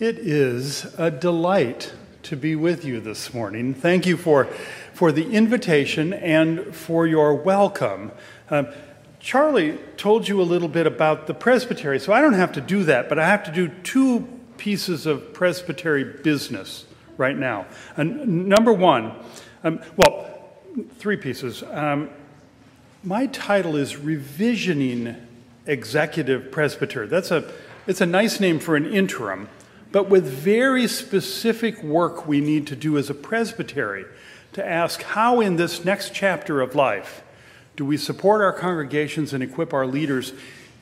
It is a delight to be with you this morning. Thank you for, for the invitation and for your welcome. Um, Charlie told you a little bit about the presbytery, so I don't have to do that, but I have to do two pieces of presbytery business right now. And number one, um, well, three pieces. Um, my title is Revisioning Executive Presbyter. That's a, it's a nice name for an interim but with very specific work we need to do as a presbytery to ask how, in this next chapter of life, do we support our congregations and equip our leaders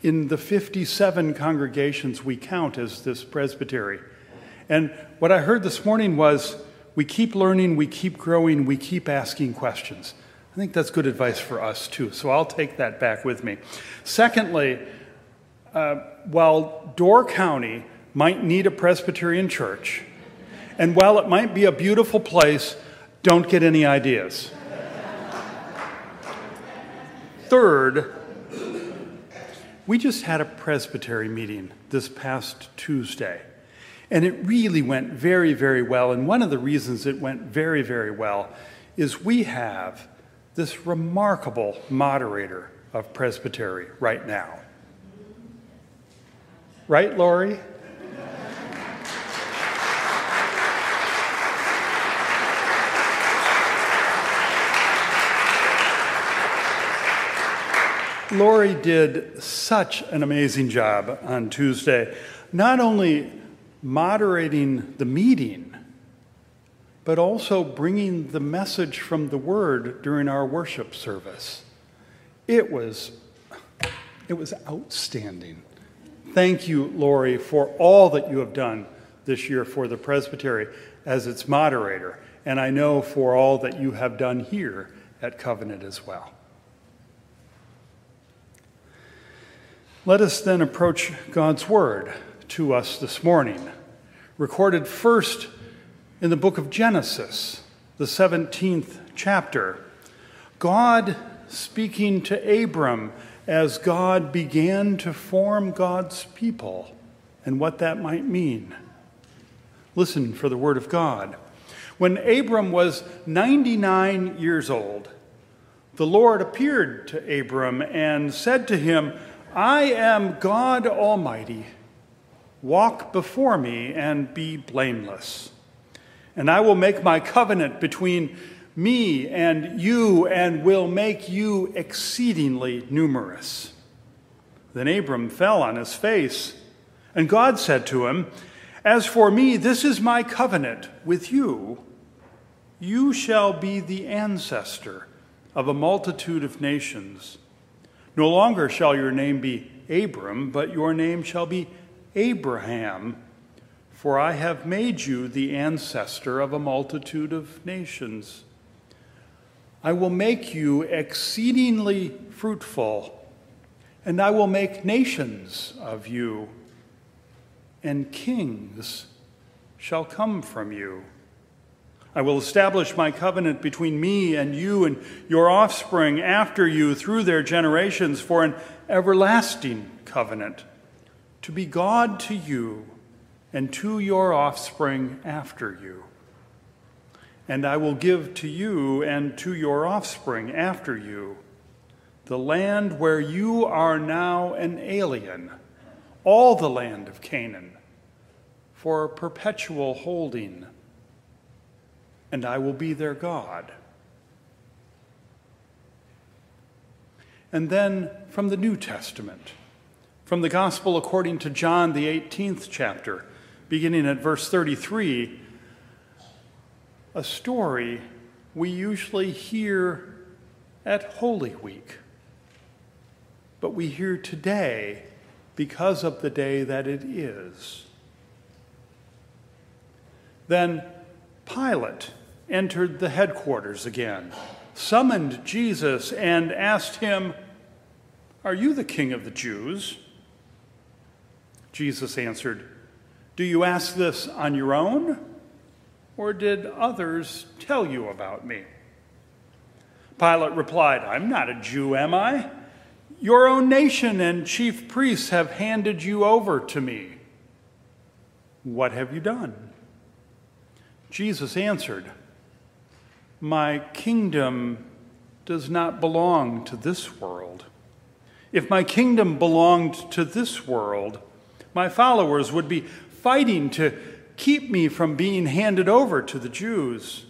in the 57 congregations we count as this presbytery? And what I heard this morning was we keep learning, we keep growing, we keep asking questions. I think that's good advice for us too, so I'll take that back with me. Secondly, uh, while Door County might need a Presbyterian church. And while it might be a beautiful place, don't get any ideas. Third, we just had a presbytery meeting this past Tuesday, and it really went very, very well. And one of the reasons it went very, very well is we have this remarkable moderator of presbytery right now. Right, Lori? Lori did such an amazing job on Tuesday, not only moderating the meeting, but also bringing the message from the Word during our worship service. It was, it was outstanding. Thank you, Lori, for all that you have done this year for the Presbytery as its moderator, and I know for all that you have done here at Covenant as well. Let us then approach God's Word to us this morning, recorded first in the book of Genesis, the 17th chapter. God speaking to Abram as God began to form God's people and what that might mean. Listen for the Word of God. When Abram was 99 years old, the Lord appeared to Abram and said to him, I am God Almighty. Walk before me and be blameless. And I will make my covenant between me and you and will make you exceedingly numerous. Then Abram fell on his face, and God said to him, As for me, this is my covenant with you. You shall be the ancestor of a multitude of nations. No longer shall your name be Abram, but your name shall be Abraham, for I have made you the ancestor of a multitude of nations. I will make you exceedingly fruitful, and I will make nations of you, and kings shall come from you. I will establish my covenant between me and you and your offspring after you through their generations for an everlasting covenant, to be God to you and to your offspring after you. And I will give to you and to your offspring after you the land where you are now an alien, all the land of Canaan, for perpetual holding and I will be their God. And then from the New Testament, from the Gospel according to John, the 18th chapter, beginning at verse 33, a story we usually hear at Holy Week, but we hear today because of the day that it is. Then Pilate entered the headquarters again, summoned Jesus, and asked him, Are you the king of the Jews? Jesus answered, Do you ask this on your own, or did others tell you about me? Pilate replied, I'm not a Jew, am I? Your own nation and chief priests have handed you over to me. What have you done? Jesus answered, My kingdom does not belong to this world. If my kingdom belonged to this world, my followers would be fighting to keep me from being handed over to the Jews.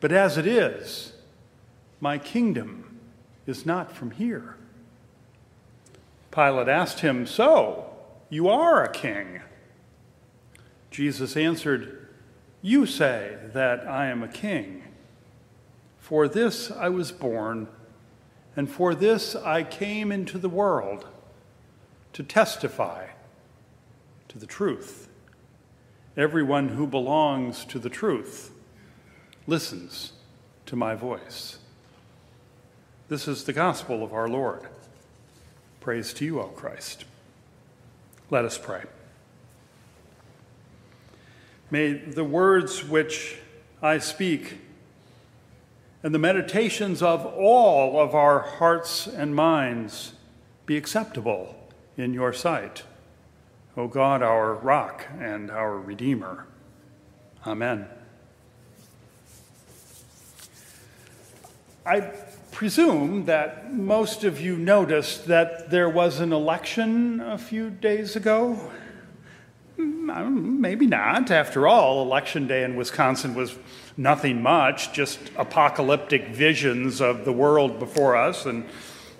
But as it is, my kingdom is not from here. Pilate asked him, So, you are a king? Jesus answered, You say that I am a king. For this I was born, and for this I came into the world, to testify to the truth. Everyone who belongs to the truth listens to my voice. This is the gospel of our Lord. Praise to you, O Christ. Let us pray. May the words which I speak and the meditations of all of our hearts and minds be acceptable in your sight, O God, our rock and our Redeemer. Amen. I presume that most of you noticed that there was an election a few days ago. Mm, maybe not. After all, Election Day in Wisconsin was nothing much, just apocalyptic visions of the world before us and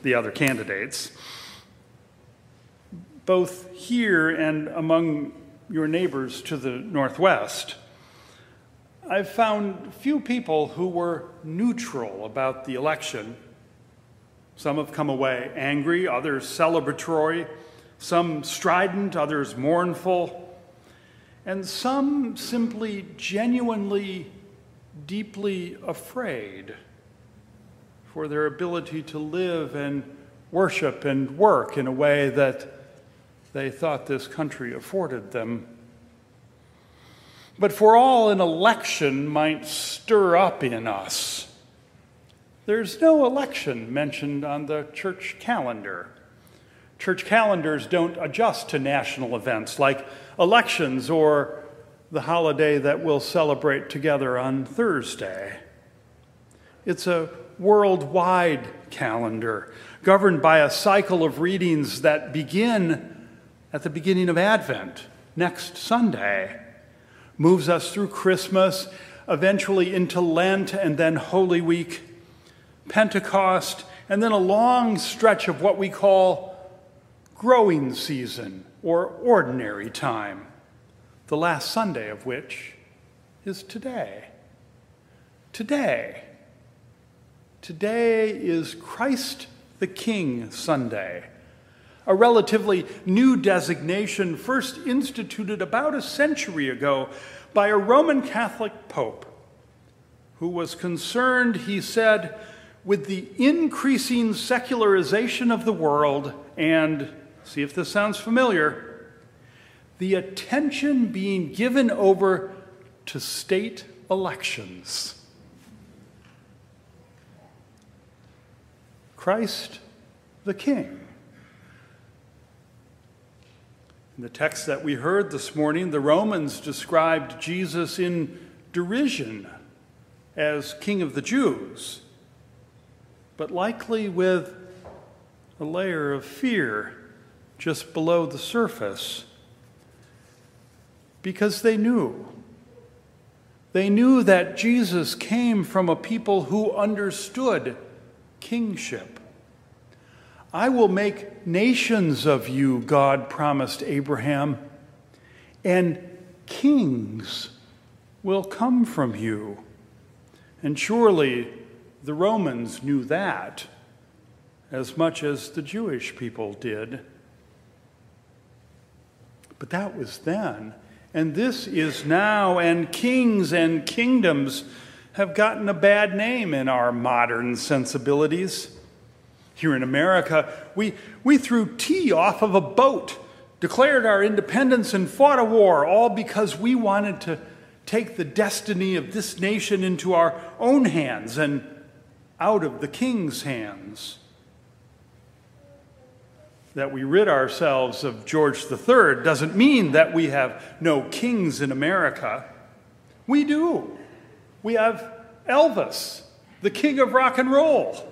the other candidates. Both here and among your neighbors to the northwest, I've found few people who were neutral about the election. Some have come away angry, others celebratory, some strident, others mournful, and some simply genuinely, deeply afraid for their ability to live and worship and work in a way that they thought this country afforded them. But for all an election might stir up in us, there's no election mentioned on the church calendar. Church calendars don't adjust to national events like elections or the holiday that we'll celebrate together on Thursday. It's a worldwide calendar governed by a cycle of readings that begin at the beginning of Advent, next Sunday moves us through Christmas, eventually into Lent, and then Holy Week, Pentecost, and then a long stretch of what we call growing season or ordinary time, the last Sunday of which is today. Today. Today is Christ the King Sunday a relatively new designation first instituted about a century ago by a Roman Catholic pope who was concerned, he said, with the increasing secularization of the world and, see if this sounds familiar, the attention being given over to state elections. Christ the King. In the text that we heard this morning, the Romans described Jesus in derision as King of the Jews, but likely with a layer of fear just below the surface because they knew. They knew that Jesus came from a people who understood kingship. I will make nations of you, God promised Abraham, and kings will come from you. And surely the Romans knew that as much as the Jewish people did. But that was then. And this is now, and kings and kingdoms have gotten a bad name in our modern sensibilities. Here in America, we, we threw tea off of a boat, declared our independence, and fought a war, all because we wanted to take the destiny of this nation into our own hands and out of the king's hands. That we rid ourselves of George III doesn't mean that we have no kings in America. We do. We have Elvis, the king of rock and roll.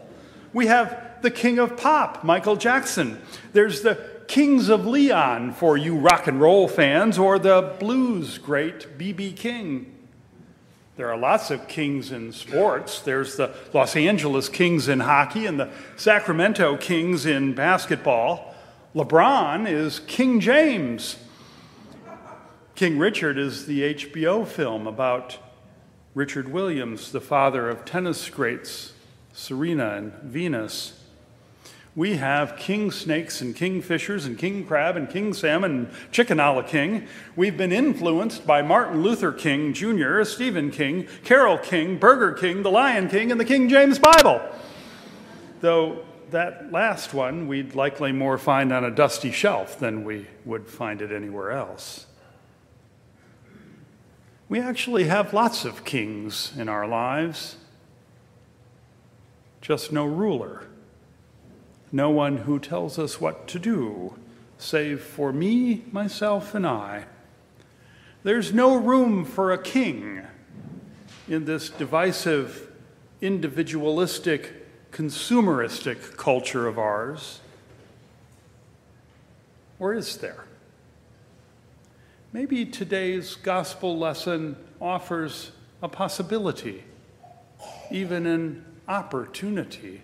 We have the king of pop, Michael Jackson. There's the kings of Leon for you rock and roll fans, or the blues great B.B. King. There are lots of kings in sports. There's the Los Angeles Kings in hockey and the Sacramento Kings in basketball. LeBron is King James. King Richard is the HBO film about Richard Williams, the father of tennis greats Serena and Venus. We have king snakes and kingfishers and king crab and king salmon and chicken a la king. We've been influenced by Martin Luther King Jr., Stephen King, Carole King, Burger King, the Lion King, and the King James Bible. Though that last one we'd likely more find on a dusty shelf than we would find it anywhere else. We actually have lots of kings in our lives, just no ruler, no one who tells us what to do, save for me, myself, and I. There's no room for a king in this divisive, individualistic, consumeristic culture of ours. Or is there? Maybe today's gospel lesson offers a possibility, even an opportunity.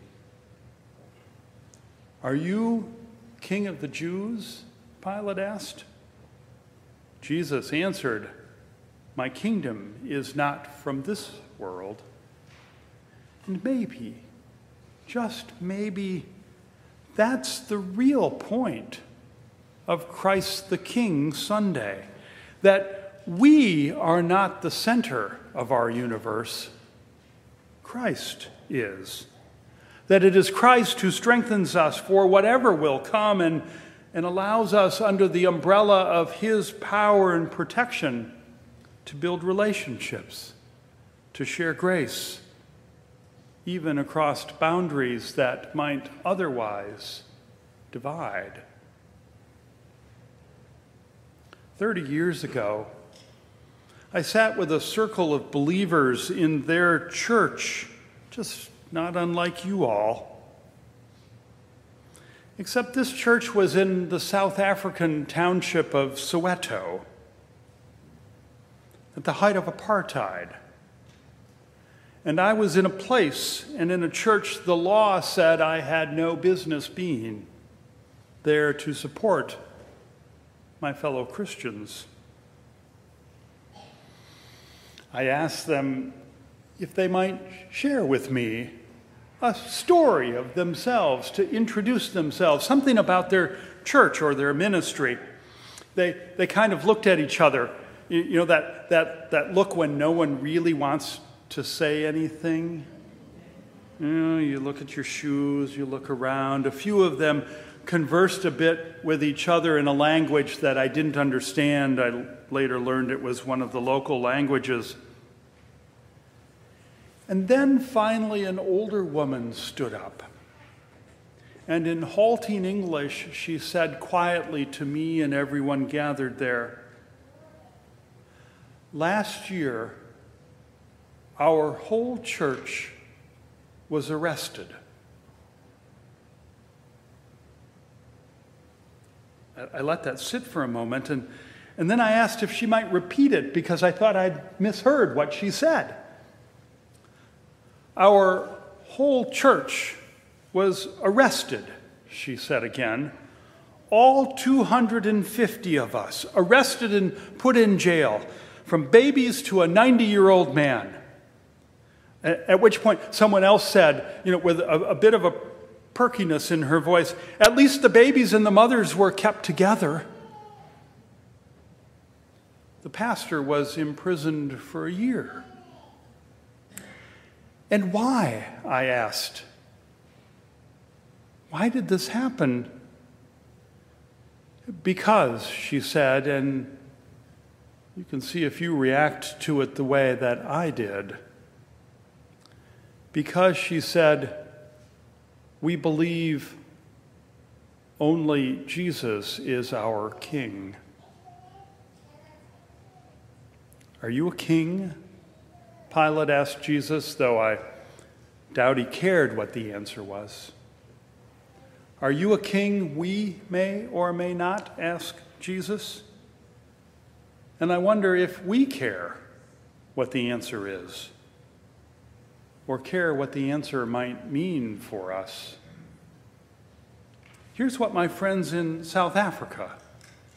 Are you king of the Jews? Pilate asked. Jesus answered, My kingdom is not from this world. And maybe, just maybe, that's the real point of Christ the King Sunday that we are not the center of our universe, Christ is. That it is Christ who strengthens us for whatever will come and, and allows us, under the umbrella of His power and protection, to build relationships, to share grace, even across boundaries that might otherwise divide. 30 years ago, I sat with a circle of believers in their church, just not unlike you all. Except this church was in the South African township of Soweto at the height of apartheid. And I was in a place and in a church the law said I had no business being there to support my fellow Christians. I asked them if they might share with me a story of themselves, to introduce themselves, something about their church or their ministry. They, they kind of looked at each other. You, know, that, that, that look when no one really wants to say anything. You, know, you look at your shoes, you look around. A few of them conversed a bit with each other in a language that I didn't understand. I later learned it was one of the local languages. And then finally, an older woman stood up. And in halting English, she said quietly to me and everyone gathered there Last year, our whole church was arrested. I let that sit for a moment, and, and then I asked if she might repeat it because I thought I'd misheard what she said. Our whole church was arrested, she said again. All 250 of us arrested and put in jail, from babies to a 90 year old man. At which point, someone else said, you know, with a, a bit of a perkiness in her voice. At least the babies and the mothers were kept together. the pastor was imprisoned for a year. And why? I asked. Why did this happen? Because, she said, and you can see if you react to it the way that I did. Because she said, we believe only Jesus is our King. Are you a king? Pilate asked Jesus, though I doubt he cared what the answer was. Are you a king we may or may not ask Jesus? And I wonder if we care what the answer is, or care what the answer might mean for us. Here's what my friends in South Africa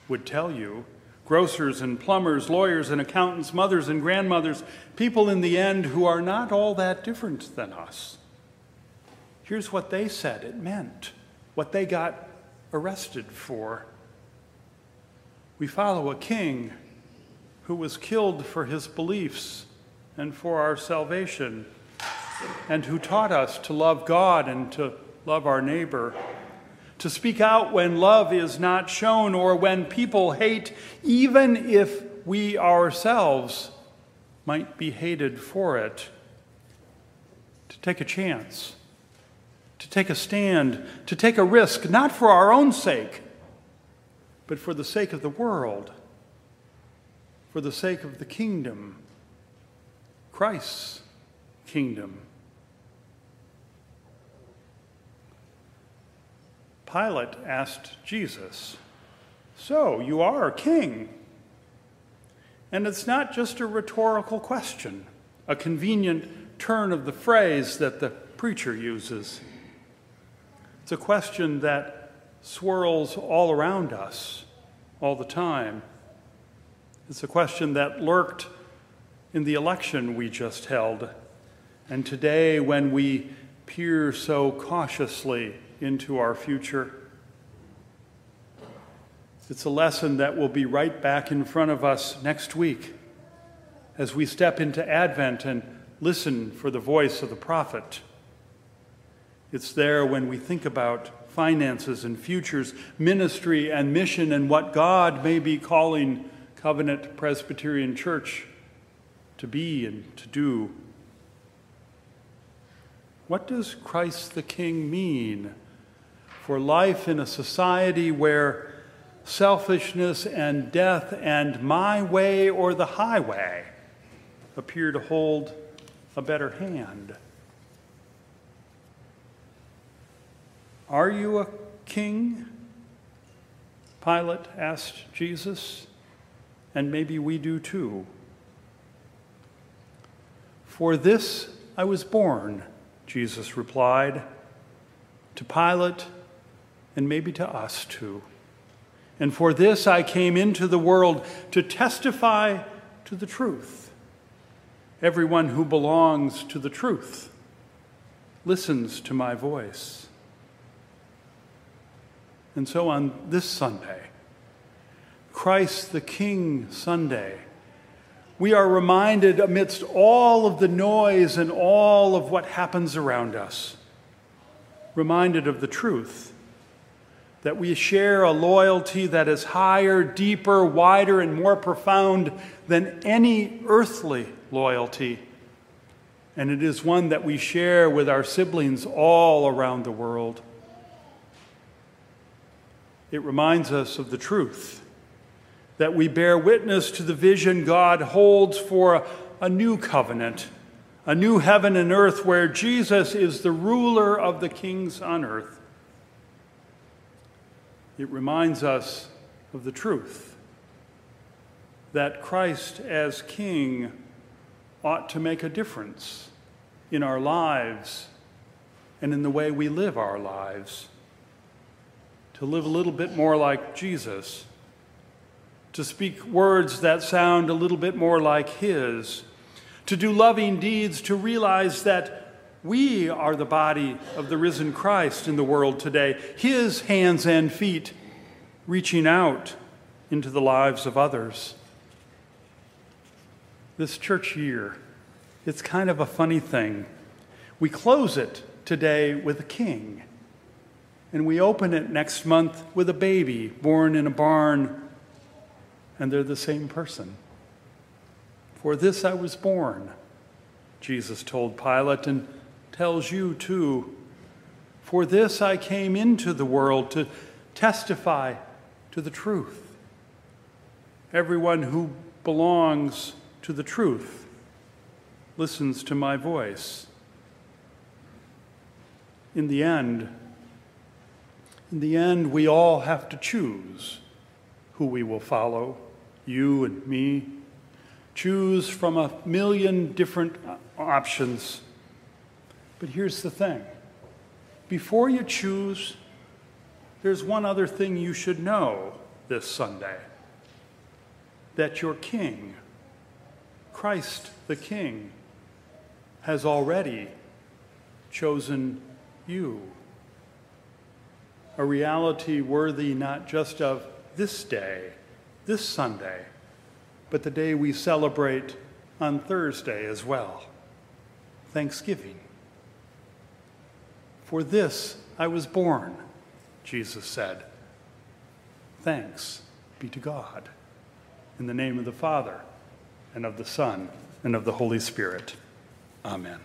would tell you grocers and plumbers, lawyers and accountants, mothers and grandmothers, people in the end who are not all that different than us. Here's what they said it meant, what they got arrested for. We follow a king who was killed for his beliefs and for our salvation, and who taught us to love God and to love our neighbor. To speak out when love is not shown or when people hate, even if we ourselves might be hated for it. To take a chance, to take a stand, to take a risk, not for our own sake, but for the sake of the world, for the sake of the kingdom, Christ's kingdom. Pilate asked Jesus, So, you are a king? And it's not just a rhetorical question, a convenient turn of the phrase that the preacher uses. It's a question that swirls all around us all the time. It's a question that lurked in the election we just held, and today when we peer so cautiously into our future. It's a lesson that will be right back in front of us next week as we step into Advent and listen for the voice of the prophet. It's there when we think about finances and futures, ministry and mission, and what God may be calling Covenant Presbyterian Church to be and to do. What does Christ the King mean? For life in a society where selfishness and death and my way or the highway appear to hold a better hand. Are you a king? Pilate asked Jesus, and maybe we do too. For this I was born, Jesus replied. To Pilate, and maybe to us too. And for this I came into the world to testify to the truth. Everyone who belongs to the truth listens to my voice. And so on this Sunday, Christ the King Sunday, we are reminded amidst all of the noise and all of what happens around us, reminded of the truth that we share a loyalty that is higher, deeper, wider, and more profound than any earthly loyalty. And it is one that we share with our siblings all around the world. It reminds us of the truth that we bear witness to the vision God holds for a, new covenant, a new heaven and earth where Jesus is the ruler of the kings on earth it reminds us of the truth that Christ as King ought to make a difference in our lives and in the way we live our lives. To live a little bit more like Jesus, to speak words that sound a little bit more like His, to do loving deeds, to realize that we are the body of the risen Christ in the world today, his hands and feet reaching out into the lives of others. this church year, it's kind of a funny thing. We close it today with a king, and we open it next month with a baby born in a barn, and they're the same person. For this I was born, Jesus told Pilate, and tells you too. For this I came into the world to testify to the truth. Everyone who belongs to the truth listens to my voice. In the end, in the end, we all have to choose who we will follow, you and me. Choose from a million different options. But here's the thing before you choose, there's one other thing you should know this Sunday that your King, Christ the King, has already chosen you. A reality worthy not just of this day, this Sunday, but the day we celebrate on Thursday as well Thanksgiving. For this I was born, Jesus said. Thanks be to God. In the name of the Father, and of the Son, and of the Holy Spirit. Amen.